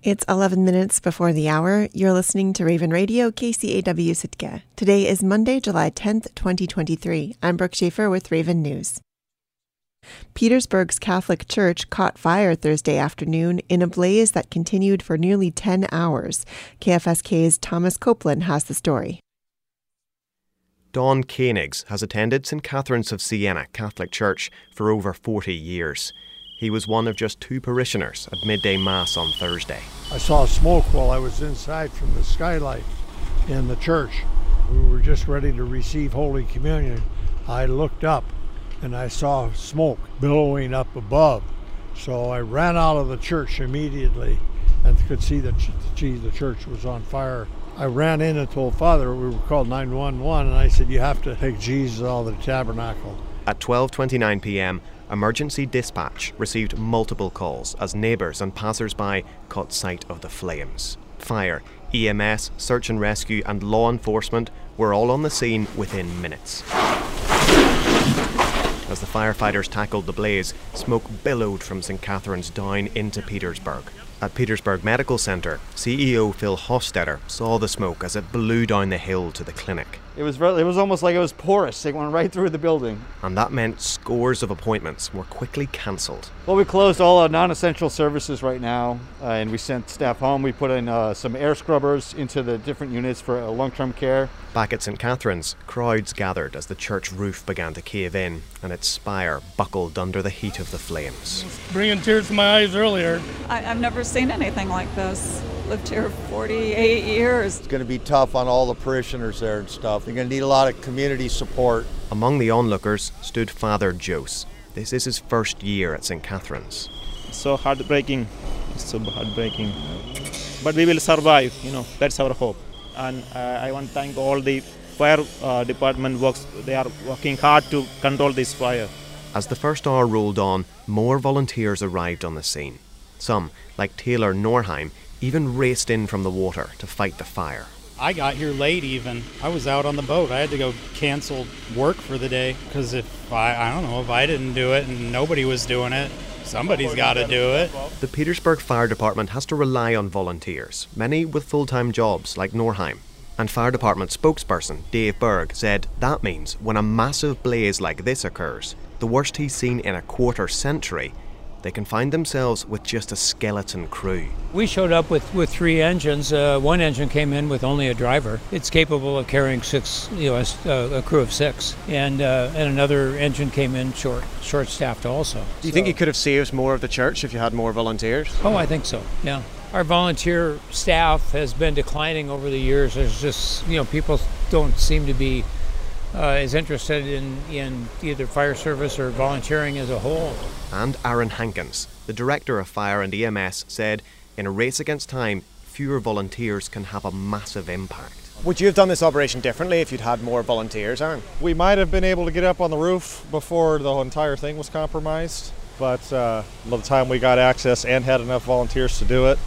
It's 11 minutes before the hour. You're listening to Raven Radio, KCAW Sitka. Today is Monday, July 10th, 2023. I'm Brooke Schaefer with Raven News. Petersburg's Catholic Church caught fire Thursday afternoon in a blaze that continued for nearly 10 hours. KFSK's Thomas Copeland has the story. Don Koenigs has attended St. Catherine's of Siena Catholic Church for over 40 years. He was one of just two parishioners at midday Mass on Thursday. I saw smoke while I was inside from the skylight in the church. We were just ready to receive Holy Communion. I looked up and I saw smoke billowing up above. So I ran out of the church immediately and could see that the church was on fire. I ran in and told Father we were called 911 and I said you have to take Jesus out of the tabernacle. At 12:29 p.m., emergency dispatch received multiple calls as neighbours and passers by caught sight of the flames. Fire, EMS, search and rescue, and law enforcement were all on the scene within minutes. As the firefighters tackled the blaze, smoke billowed from St. Catherine's down into Petersburg. At Petersburg Medical Centre, CEO Phil Hofstetter saw the smoke as it blew down the hill to the clinic. It was it was almost like it was porous. It went right through the building. And that meant scores of appointments were quickly cancelled. Well, we closed all our non-essential services right now, uh, and we sent staff home. We put in uh, some air scrubbers into the different units for uh, long-term care. Back at St Catherine's, crowds gathered as the church roof began to cave in and its spire buckled under the heat of the flames. Bringing tears to my eyes earlier. I, I've never seen anything like this lived here 48 years. It's going to be tough on all the parishioners there and stuff. They're going to need a lot of community support. Among the onlookers stood Father Jose. This is his first year at St. Catherine's. So heartbreaking. It's so heartbreaking. But we will survive, you know, that's our hope. And uh, I want to thank all the fire uh, department works. They are working hard to control this fire. As the first hour rolled on, more volunteers arrived on the scene. Some, like Taylor Norheim, even raced in from the water to fight the fire. I got here late even. I was out on the boat. I had to go cancel work for the day because if I, I don't know, if I didn't do it and nobody was doing it, somebody's got to do it. The Petersburg Fire Department has to rely on volunteers, many with full time jobs like Norheim. And Fire Department spokesperson Dave Berg said that means when a massive blaze like this occurs, the worst he's seen in a quarter century, they can find themselves with just a skeleton crew. We showed up with, with three engines. Uh, one engine came in with only a driver. It's capable of carrying six, you know, a, a crew of six, and uh, and another engine came in short short staffed also. Do you so, think you could have saved more of the church if you had more volunteers? Oh, I think so. Yeah. Our volunteer staff has been declining over the years. There's just, you know, people don't seem to be uh, is interested in, in either fire service or volunteering as a whole. And Aaron Hankins, the director of fire and EMS, said in a race against time, fewer volunteers can have a massive impact. Would you have done this operation differently if you'd had more volunteers, Aaron? We might have been able to get up on the roof before the entire thing was compromised, but uh, by the time we got access and had enough volunteers to do it,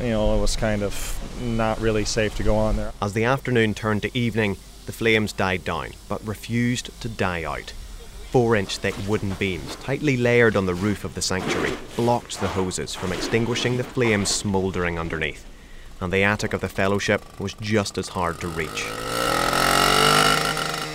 you know, it was kind of not really safe to go on there. As the afternoon turned to evening, the flames died down, but refused to die out. Four inch thick wooden beams, tightly layered on the roof of the sanctuary, blocked the hoses from extinguishing the flames smouldering underneath, and the attic of the fellowship was just as hard to reach.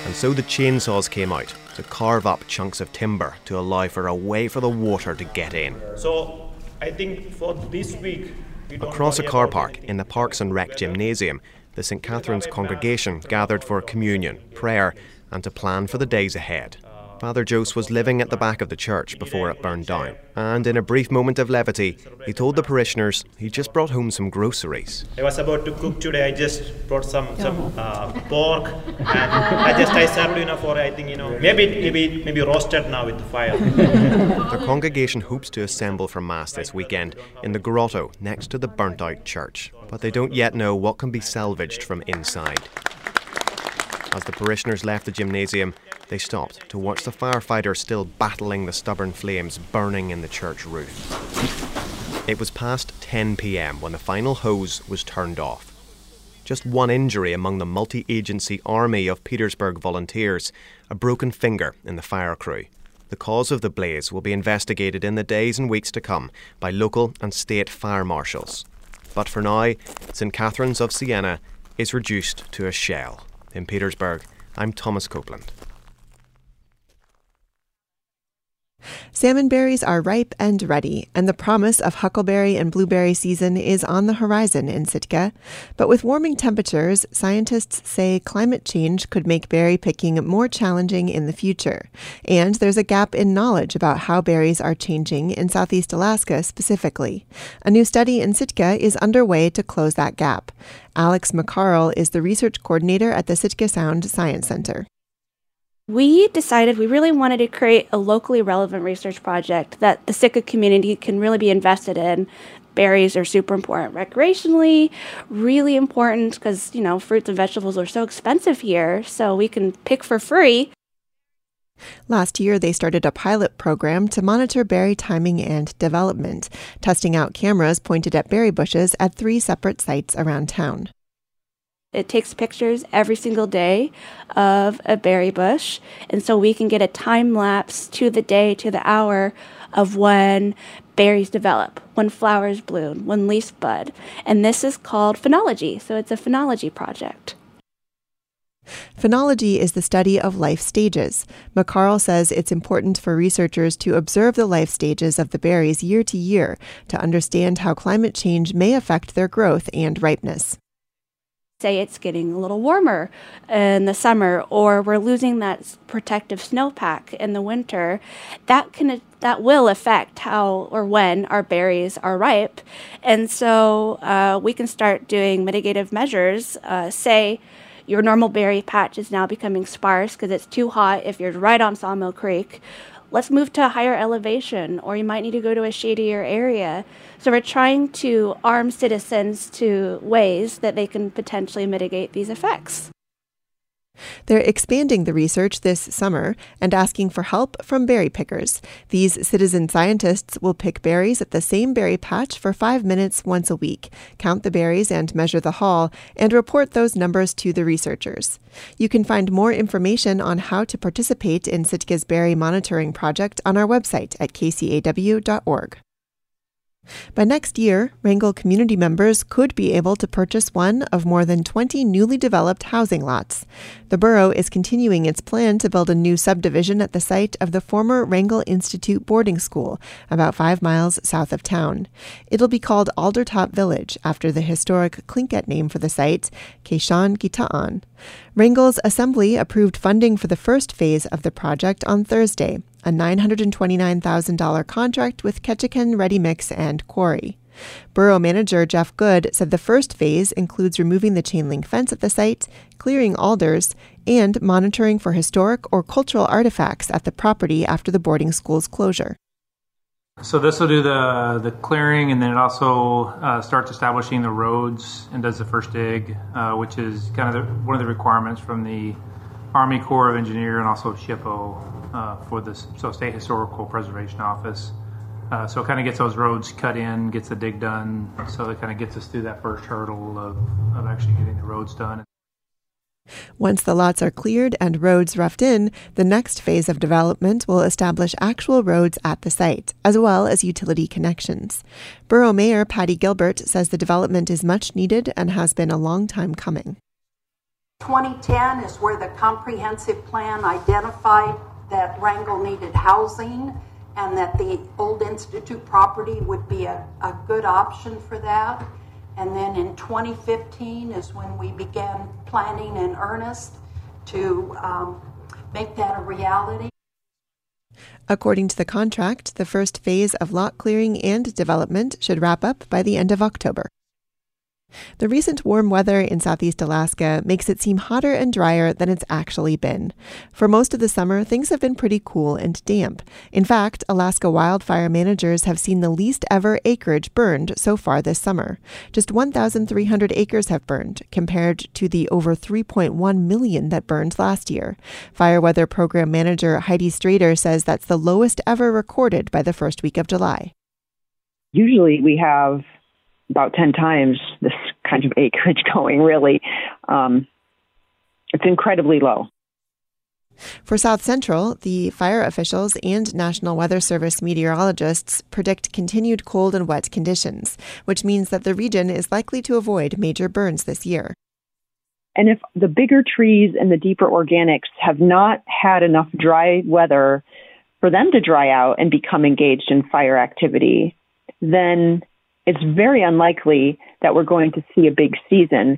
And so the chainsaws came out to carve up chunks of timber to allow for a way for the water to get in. So I think for this week, Across a car park in the Parks and Rec gymnasium, the St. Catherine's congregation gathered for communion, prayer, and to plan for the days ahead. Father Jose was living at the back of the church before it burned down, and in a brief moment of levity, he told the parishioners he just brought home some groceries. I was about to cook today. I just brought some some uh, pork, and I just I served you know for I think you know maybe maybe maybe roasted now with the fire. the congregation hopes to assemble for mass this weekend in the grotto next to the burnt out church, but they don't yet know what can be salvaged from inside. As the parishioners left the gymnasium, they stopped to watch the firefighters still battling the stubborn flames burning in the church roof. It was past 10 pm when the final hose was turned off. Just one injury among the multi agency army of Petersburg volunteers, a broken finger in the fire crew. The cause of the blaze will be investigated in the days and weeks to come by local and state fire marshals. But for now, St. Catherine's of Siena is reduced to a shell. In Petersburg, I'm Thomas Copeland. Salmon berries are ripe and ready, and the promise of huckleberry and blueberry season is on the horizon in Sitka. But with warming temperatures, scientists say climate change could make berry picking more challenging in the future. And there's a gap in knowledge about how berries are changing in southeast Alaska specifically. A new study in Sitka is underway to close that gap. Alex McCarl is the research coordinator at the Sitka Sound Science Center we decided we really wanted to create a locally relevant research project that the Sitka community can really be invested in. Berries are super important recreationally, really important because, you know, fruits and vegetables are so expensive here, so we can pick for free. Last year, they started a pilot program to monitor berry timing and development, testing out cameras pointed at berry bushes at three separate sites around town. It takes pictures every single day of a berry bush, and so we can get a time lapse to the day, to the hour of when berries develop, when flowers bloom, when leaves bud. And this is called phenology, so it's a phenology project. Phenology is the study of life stages. McCarl says it's important for researchers to observe the life stages of the berries year to year to understand how climate change may affect their growth and ripeness say it's getting a little warmer in the summer or we're losing that protective snowpack in the winter that can that will affect how or when our berries are ripe. And so uh, we can start doing mitigative measures. Uh, say your normal berry patch is now becoming sparse because it's too hot if you're right on sawmill creek let's move to a higher elevation, or you might need to go to a shadier area. So we're trying to arm citizens to ways that they can potentially mitigate these effects. They're expanding the research this summer and asking for help from berry pickers. These citizen scientists will pick berries at the same berry patch for five minutes once a week, count the berries and measure the haul, and report those numbers to the researchers. You can find more information on how to participate in Sitka's berry monitoring project on our website at kcaw.org. By next year, Wrangell community members could be able to purchase one of more than 20 newly developed housing lots. The borough is continuing its plan to build a new subdivision at the site of the former Wrangell Institute boarding school, about five miles south of town. It'll be called Aldertop Village, after the historic Tlingit name for the site, Keishan Gitaan. Wrangell's assembly approved funding for the first phase of the project on Thursday, a $929,000 contract with Ketchikan Ready Mix and Quarry. Borough manager Jeff Good said the first phase includes removing the chain link fence at the site, clearing alders, and monitoring for historic or cultural artifacts at the property after the boarding school's closure. So this will do the the clearing, and then it also uh, starts establishing the roads and does the first dig, uh, which is kind of the, one of the requirements from the Army Corps of Engineer and also SHPO uh, for this, so State Historical Preservation Office. Uh, so it kind of gets those roads cut in, gets the dig done, so it kind of gets us through that first hurdle of, of actually getting the roads done. Once the lots are cleared and roads roughed in, the next phase of development will establish actual roads at the site, as well as utility connections. Borough Mayor Patty Gilbert says the development is much needed and has been a long time coming. 2010 is where the comprehensive plan identified that Wrangell needed housing and that the old institute property would be a, a good option for that. And then in 2015 is when we began planning in earnest to um, make that a reality. According to the contract, the first phase of lot clearing and development should wrap up by the end of October. The recent warm weather in southeast Alaska makes it seem hotter and drier than it's actually been. For most of the summer, things have been pretty cool and damp. In fact, Alaska wildfire managers have seen the least ever acreage burned so far this summer. Just 1,300 acres have burned, compared to the over 3.1 million that burned last year. Fire Weather Program Manager Heidi Strader says that's the lowest ever recorded by the first week of July. Usually we have about 10 times this kind of acreage going, really. Um, it's incredibly low. For South Central, the fire officials and National Weather Service meteorologists predict continued cold and wet conditions, which means that the region is likely to avoid major burns this year. And if the bigger trees and the deeper organics have not had enough dry weather for them to dry out and become engaged in fire activity, then it's very unlikely that we're going to see a big season.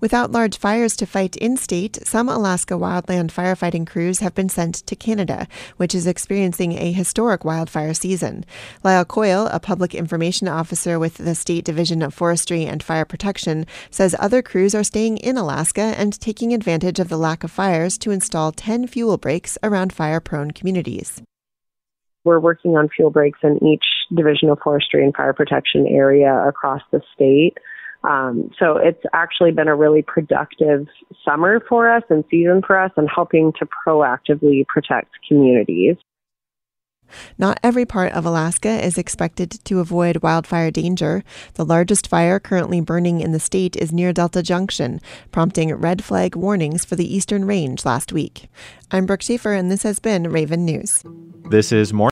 Without large fires to fight in state, some Alaska wildland firefighting crews have been sent to Canada, which is experiencing a historic wildfire season. Lyle Coyle, a public information officer with the State Division of Forestry and Fire Protection, says other crews are staying in Alaska and taking advantage of the lack of fires to install 10 fuel breaks around fire prone communities. We're working on fuel breaks in each Division of Forestry and Fire Protection area across the state. Um, so it's actually been a really productive summer for us and season for us and helping to proactively protect communities. Not every part of Alaska is expected to avoid wildfire danger. The largest fire currently burning in the state is near Delta Junction, prompting red flag warnings for the eastern range last week. I'm Brooke Schaefer, and this has been Raven News. This is more.